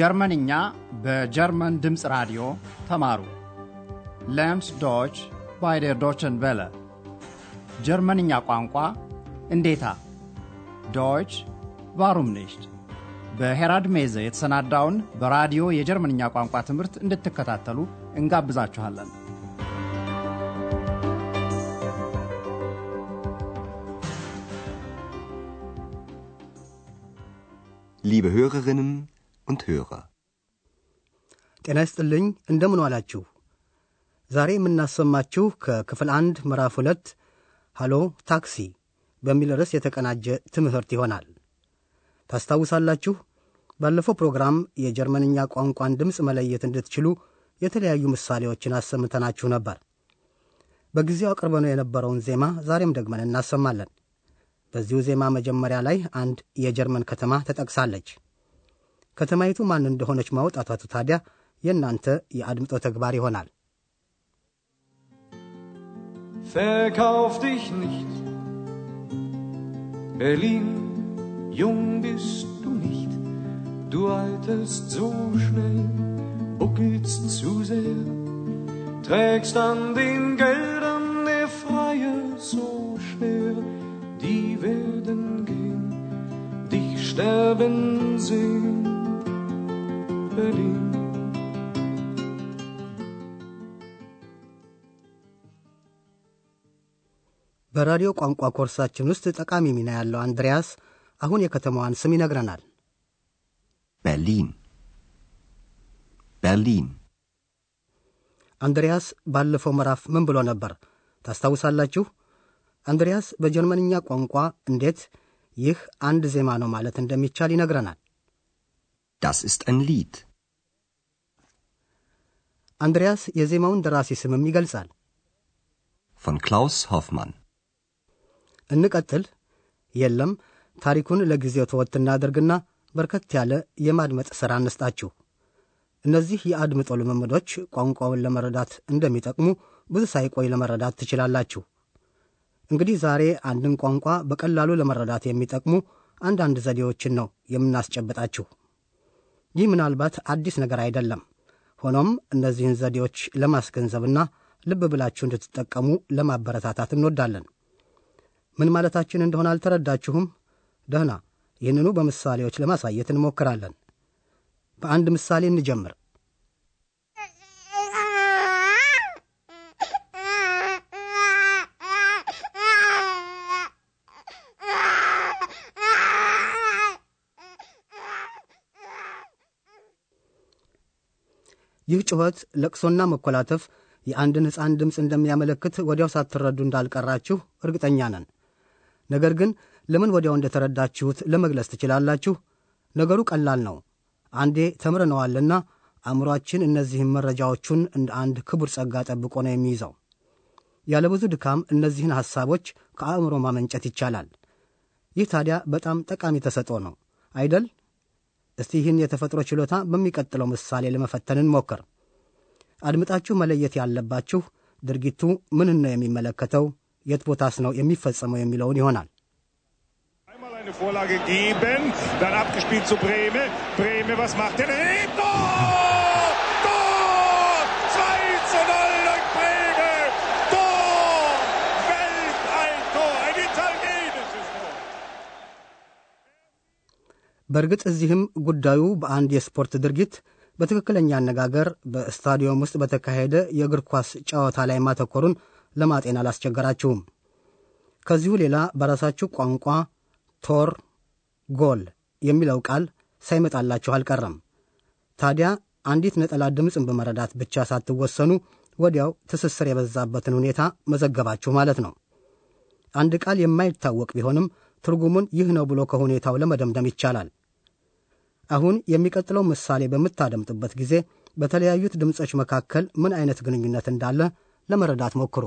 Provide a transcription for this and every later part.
ጀርመንኛ በጀርመን ድምፅ ራዲዮ ተማሩ። Lernen Sie Deutsch bei der Deutschen Welle ጀርመንኛ ቋንቋ እንዴታ Deutsch warum nicht በሄራድ ሜዘ የተሰናዳውን በራዲዮ የጀርመንኛ ቋንቋ ትምህርት እንድትከታተሉ እንጋብዛችኋለን። Liebe Hörerinnen und Hörer. ጤና ይስጥልኝ እንደምን ዋላችሁ። ዛሬ የምናሰማችሁ ከክፍል አንድ ምዕራፍ ሁለት ሃሎ ታክሲ በሚል ርዕስ የተቀናጀ ትምህርት ይሆናል። ታስታውሳላችሁ ባለፈው ፕሮግራም የጀርመንኛ ቋንቋን ድምፅ መለየት እንድትችሉ የተለያዩ ምሳሌዎችን አሰምተናችሁ ነበር። በጊዜው አቅርበነው የነበረውን ዜማ ዛሬም ደግመን እናሰማለን። በዚሁ ዜማ መጀመሪያ ላይ አንድ የጀርመን ከተማ ተጠቅሳለች። ከተማይቱ ማን እንደሆነች ማውጣታቱ ታዲያ የእናንተ የአድምጦ ተግባር ይሆናል። Verkauf dich nicht, Berlin, jung bist du nicht, du alterst so schnell, buckelst zu sehr, trägst an den Geldern der Freier so schwer, die werden gehen, dich sterben sehen, Berlin. በራዲዮ ቋንቋ ኮርሳችን ውስጥ ጠቃሚ ሚና ያለው አንድሪያስ አሁን የከተማዋን ስም ይነግረናል። Berlin. Berlin. አንድሪያስ ባለፈው ምዕራፍ ምን ብሎ ነበር ታስታውሳላችሁ? አንድሪያስ በጀርመንኛ ቋንቋ እንዴት ይህ አንድ ዜማ ነው ማለት እንደሚቻል ይነግረናል። Das ist ein Lied. አንድሪያስ የዜማውን ደራሲ ስምም ይገልጻል። Von Klaus Hoffmann. እንቀጥል። የለም ታሪኩን ለጊዜው ተወት እናድርግና በርከት ያለ የማድመጥ ሥራ እንስጣችሁ። እነዚህ የአድምጦ ልምምዶች ቋንቋውን ለመረዳት እንደሚጠቅሙ ብዙ ሳይቆይ ለመረዳት ትችላላችሁ። እንግዲህ ዛሬ አንድን ቋንቋ በቀላሉ ለመረዳት የሚጠቅሙ አንዳንድ ዘዴዎችን ነው የምናስጨብጣችሁ። ይህ ምናልባት አዲስ ነገር አይደለም። ሆኖም እነዚህን ዘዴዎች ለማስገንዘብና ልብ ብላችሁ እንድትጠቀሙ ለማበረታታት እንወዳለን። ምን ማለታችን እንደሆነ አልተረዳችሁም? ደህና፣ ይህንኑ በምሳሌዎች ለማሳየት እንሞክራለን። በአንድ ምሳሌ እንጀምር። ይህ ጩኸት ለቅሶና መኮላተፍ የአንድን ሕፃን ድምፅ እንደሚያመለክት ወዲያው ሳትረዱ እንዳልቀራችሁ እርግጠኛ ነን። ነገር ግን ለምን ወዲያው እንደተረዳችሁት ለመግለጽ ትችላላችሁ። ነገሩ ቀላል ነው። አንዴ ተምረነዋልና አእምሯችን እነዚህን መረጃዎቹን እንደ አንድ ክቡር ጸጋ ጠብቆ ነው የሚይዘው። ያለ ብዙ ድካም እነዚህን ሐሳቦች ከአእምሮ ማመንጨት ይቻላል። ይህ ታዲያ በጣም ጠቃሚ ተሰጥኦ ነው አይደል? እስቲ ይህን የተፈጥሮ ችሎታ በሚቀጥለው ምሳሌ ለመፈተን እንሞክር። አድምጣችሁ መለየት ያለባችሁ ድርጊቱ ምንን ነው የሚመለከተው፣ የት ቦታስ ነው የሚፈጸመው የሚለውን ይሆናል። Vorlage geben, dann abgespielt zu Breme. Breme, was macht er? Tor! Tor! 2 zu 0 durch Breme! Tor! Welt ein Tor! Ein italienisches Tor! በእርግጥ እዚህም ጉዳዩ በአንድ የስፖርት ድርጊት በትክክለኛ አነጋገር በስታዲየም ውስጥ በተካሄደ የእግር ኳስ ጨዋታ ላይ ማተኮሩን ለማጤን አላስቸገራችሁም። ከዚሁ ሌላ በራሳችሁ ቋንቋ ቶር፣ ጎል የሚለው ቃል ሳይመጣላችሁ አልቀረም። ታዲያ አንዲት ነጠላ ድምፅን በመረዳት ብቻ ሳትወሰኑ ወዲያው ትስስር የበዛበትን ሁኔታ መዘገባችሁ ማለት ነው። አንድ ቃል የማይታወቅ ቢሆንም ትርጉሙን ይህ ነው ብሎ ከሁኔታው ለመደምደም ይቻላል። አሁን የሚቀጥለው ምሳሌ በምታደምጡበት ጊዜ በተለያዩት ድምፆች መካከል ምን አይነት ግንኙነት እንዳለ ለመረዳት ሞክሩ።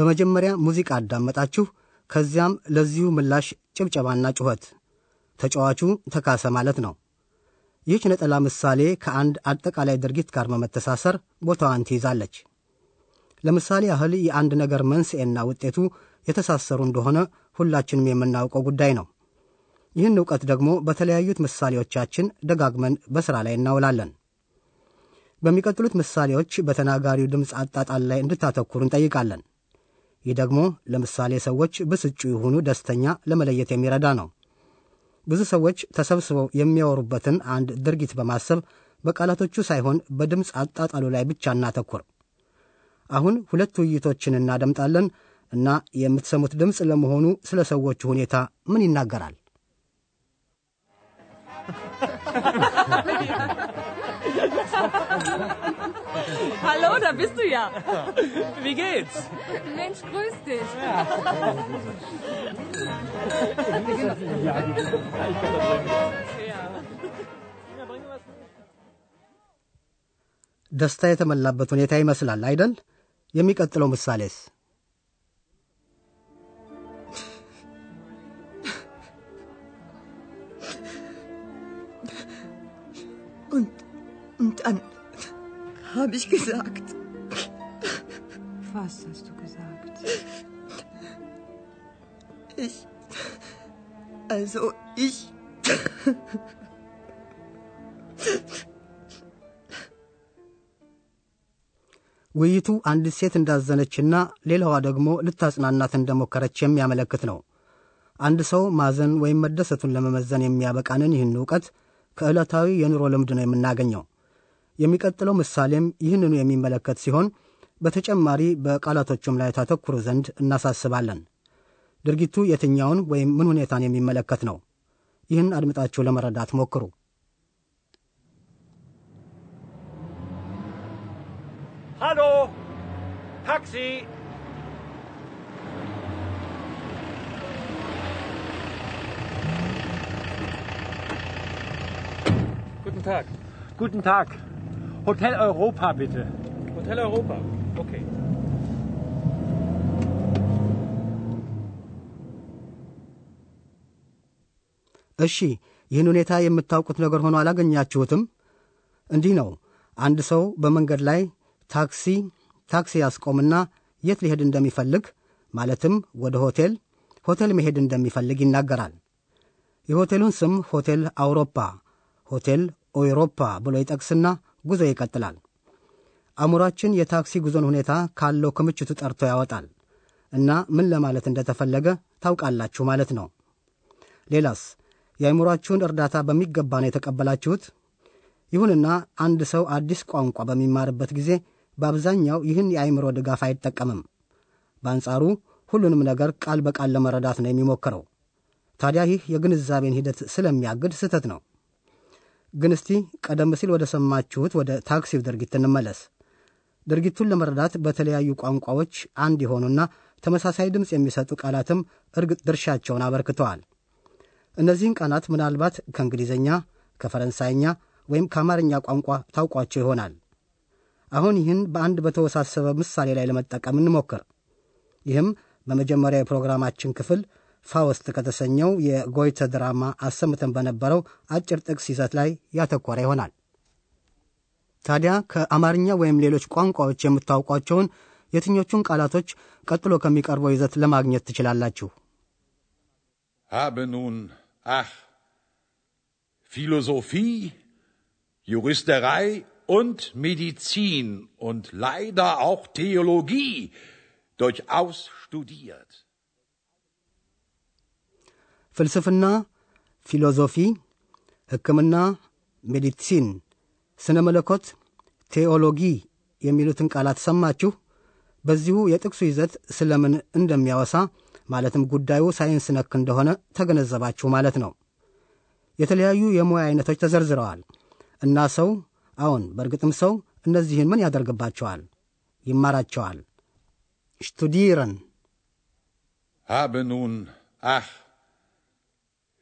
በመጀመሪያ ሙዚቃ አዳመጣችሁ፣ ከዚያም ለዚሁ ምላሽ ጭብጨባና ጩኸት። ተጫዋቹ ተካሰ ማለት ነው። ይህች ነጠላ ምሳሌ ከአንድ አጠቃላይ ድርጊት ጋር በመተሳሰር ቦታዋን ትይዛለች። ለምሳሌ ያህል የአንድ ነገር መንስኤና ውጤቱ የተሳሰሩ እንደሆነ ሁላችንም የምናውቀው ጉዳይ ነው። ይህን እውቀት ደግሞ በተለያዩት ምሳሌዎቻችን ደጋግመን በሥራ ላይ እናውላለን። በሚቀጥሉት ምሳሌዎች በተናጋሪው ድምፅ አጣጣል ላይ እንድታተኩሩ እንጠይቃለን። ይህ ደግሞ ለምሳሌ ሰዎች ብስጩ ይሁኑ ደስተኛ ለመለየት የሚረዳ ነው። ብዙ ሰዎች ተሰብስበው የሚያወሩበትን አንድ ድርጊት በማሰብ በቃላቶቹ ሳይሆን በድምፅ አጣጣሉ ላይ ብቻ እናተኩር። አሁን ሁለት ውይይቶችን እናደምጣለን እና የምትሰሙት ድምፅ ለመሆኑ ስለ ሰዎቹ ሁኔታ ምን ይናገራል? Hallo, da bist du ja. Wie geht's? Mensch, grüß dich. ደስታ የተሞላበት ሁኔታ ይመስላል አይደል? የሚቀጥለው ምሳሌስ? Und dann habe ich gesagt, Was hast du gesagt? ich. Also ich. ውይይቱ አንዲት ሴት እንዳዘነችና ሌላዋ ደግሞ ልታጽናናት እንደሞከረች የሚያመለክት ነው። አንድ ሰው ማዘን ወይም መደሰቱን ለመመዘን የሚያበቃንን ይህን እውቀት ከዕለታዊ የኑሮ ልምድ ነው የምናገኘው። የሚቀጥለው ምሳሌም ይህንኑ የሚመለከት ሲሆን በተጨማሪ በቃላቶቹም ላይ ታተኩሩ ዘንድ እናሳስባለን። ድርጊቱ የትኛውን ወይም ምን ሁኔታን የሚመለከት ነው? ይህን አድምጣችሁ ለመረዳት ሞክሩ። Hallo? Taxi? Guten Tag. Guten Tag. Hotel Europa, bitte. Hotel Europa. Okay. እሺ ይህን ሁኔታ የምታውቁት ነገር ሆኖ አላገኛችሁትም? እንዲህ ነው። አንድ ሰው በመንገድ ላይ ታክሲ ታክሲ ያስቆምና የት ሊሄድ እንደሚፈልግ ማለትም ወደ ሆቴል ሆቴል መሄድ እንደሚፈልግ ይናገራል። የሆቴሉን ስም ሆቴል አውሮፓ፣ ሆቴል ኦይሮፓ ብሎ ይጠቅስና ጉዞ ይቀጥላል። አእምሯችን የታክሲ ጉዞን ሁኔታ ካለው ክምችቱ ጠርቶ ያወጣል እና ምን ለማለት እንደተፈለገ ታውቃላችሁ ማለት ነው። ሌላስ የአእምሯችሁን እርዳታ በሚገባ ነው የተቀበላችሁት? ይሁንና አንድ ሰው አዲስ ቋንቋ በሚማርበት ጊዜ በአብዛኛው ይህን የአእምሮ ድጋፍ አይጠቀምም። በአንጻሩ ሁሉንም ነገር ቃል በቃል ለመረዳት ነው የሚሞክረው። ታዲያ ይህ የግንዛቤን ሂደት ስለሚያግድ ስህተት ነው። ግን እስቲ ቀደም ሲል ወደ ሰማችሁት ወደ ታክሲው ድርጊት እንመለስ። ድርጊቱን ለመረዳት በተለያዩ ቋንቋዎች አንድ የሆኑና ተመሳሳይ ድምፅ የሚሰጡ ቃላትም እርግጥ ድርሻቸውን አበርክተዋል። እነዚህን ቃላት ምናልባት ከእንግሊዝኛ፣ ከፈረንሳይኛ ወይም ከአማርኛ ቋንቋ ታውቋቸው ይሆናል። አሁን ይህን በአንድ በተወሳሰበ ምሳሌ ላይ ለመጠቀም እንሞክር። ይህም በመጀመሪያ የፕሮግራማችን ክፍል ፋውስት ከተሰኘው የጎይተ ድራማ አሰምተን በነበረው አጭር ጥቅስ ይዘት ላይ ያተኮረ ይሆናል። ታዲያ ከአማርኛ ወይም ሌሎች ቋንቋዎች የምታውቋቸውን የትኞቹን ቃላቶች ቀጥሎ ከሚቀርበው ይዘት ለማግኘት ትችላላችሁ? Nun, ach, Philosophie, Juristerei und Medizin und leider auch Theologie durchaus studiert. ፍልስፍና፣ Philosophie፣ ሕክምና፣ Medizin፣ ስነ መለኮት፣ Theologie የሚሉትን ቃላት ሰማችሁ። በዚሁ የጥቅሱ ይዘት ስለምን እንደሚያወሳ ማለትም ጉዳዩ ሳይንስ ነክ እንደሆነ ተገነዘባችሁ ማለት ነው። የተለያዩ የሙያ አይነቶች ተዘርዝረዋል እና ሰው አዎን፣ በእርግጥም ሰው እነዚህን ምን ያደርግባቸዋል? ይማራቸዋል። ሽቱዲረን Habe nun,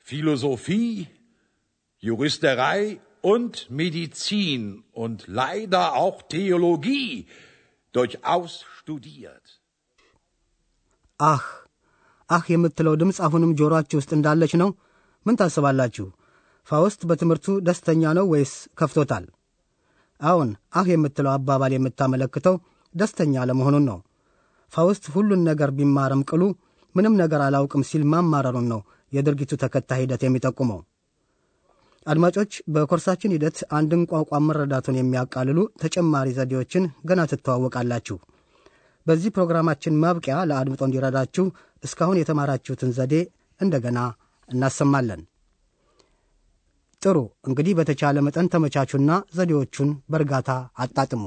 Philosophie, Juristerei und Medizin und leider auch Theologie durchaus studiert. አህ አህ የምትለው ድምፅ አሁንም ጆሮአችሁ ውስጥ እንዳለች ነው? ምን ታስባላችሁ? ፋውስት በትምህርቱ ደስተኛ ነው ወይስ ከፍቶታል? አዎን፣ አህ የምትለው አባባል የምታመለክተው ደስተኛ አለመሆኑን ነው። ፋውስት ሁሉን ነገር ቢማርም ቅሉ ምንም ነገር አላውቅም ሲል ማማረሩን ነው የድርጊቱ ተከታይ ሂደት የሚጠቁመው። አድማጮች፣ በኮርሳችን ሂደት አንድን ቋንቋ መረዳቱን የሚያቃልሉ ተጨማሪ ዘዴዎችን ገና ትተዋወቃላችሁ። በዚህ ፕሮግራማችን ማብቂያ ለአድምጦ እንዲረዳችሁ እስካሁን የተማራችሁትን ዘዴ እንደገና እናሰማለን። ጥሩ። እንግዲህ በተቻለ መጠን ተመቻቹና ዘዴዎቹን በእርጋታ አጣጥሙ።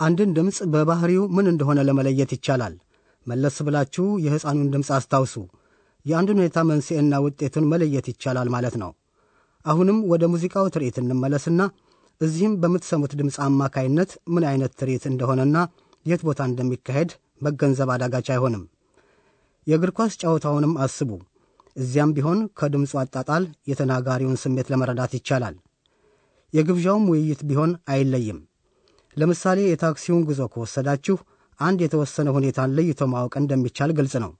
አንድን ድምፅ በባህሪው ምን እንደሆነ ለመለየት ይቻላል። መለስ ብላችሁ የሕፃኑን ድምፅ አስታውሱ። የአንድን ሁኔታ መንስኤና ውጤቱን መለየት ይቻላል ማለት ነው። አሁንም ወደ ሙዚቃው ትርኢት እንመለስና እዚህም በምትሰሙት ድምፅ አማካይነት ምን አይነት ትርኢት እንደሆነና የት ቦታ እንደሚካሄድ መገንዘብ አዳጋች አይሆንም። የእግር ኳስ ጨዋታውንም አስቡ። እዚያም ቢሆን ከድምፁ አጣጣል የተናጋሪውን ስሜት ለመረዳት ይቻላል። የግብዣውም ውይይት ቢሆን አይለይም። ለምሳሌ የታክሲውን ጉዞ ከወሰዳችሁ አንድ የተወሰነ ሁኔታን ለይቶ ማወቅ እንደሚቻል ግልጽ ነው።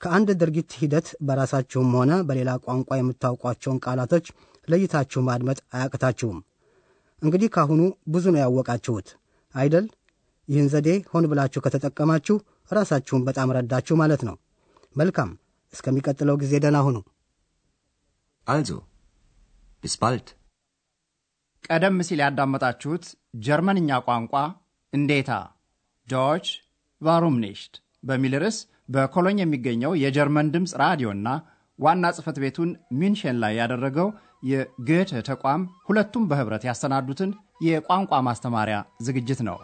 ከአንድ ድርጊት ሂደት በራሳችሁም ሆነ በሌላ ቋንቋ የምታውቋቸውን ቃላቶች ለይታችሁ ማድመጥ አያቅታችሁም። እንግዲህ ካሁኑ ብዙ ነው ያወቃችሁት አይደል? ይህን ዘዴ ሆን ብላችሁ ከተጠቀማችሁ ራሳችሁን በጣም ረዳችሁ ማለት ነው። መልካም፣ እስከሚቀጥለው ጊዜ ደህና ሁኑ። bis bald. ቀደም ሲል ያዳመጣችሁት ጀርመንኛ ቋንቋ እንዴታ Deutsch warum nicht በሚል ርዕስ በኮሎኝ የሚገኘው የጀርመን ድምፅ ራዲዮና ዋና ጽሕፈት ቤቱን ሙንሽን ላይ ያደረገው የጎተ ተቋም ሁለቱም በኅብረት ያሰናዱትን የቋንቋ ማስተማሪያ ዝግጅት ነው።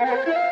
Oh,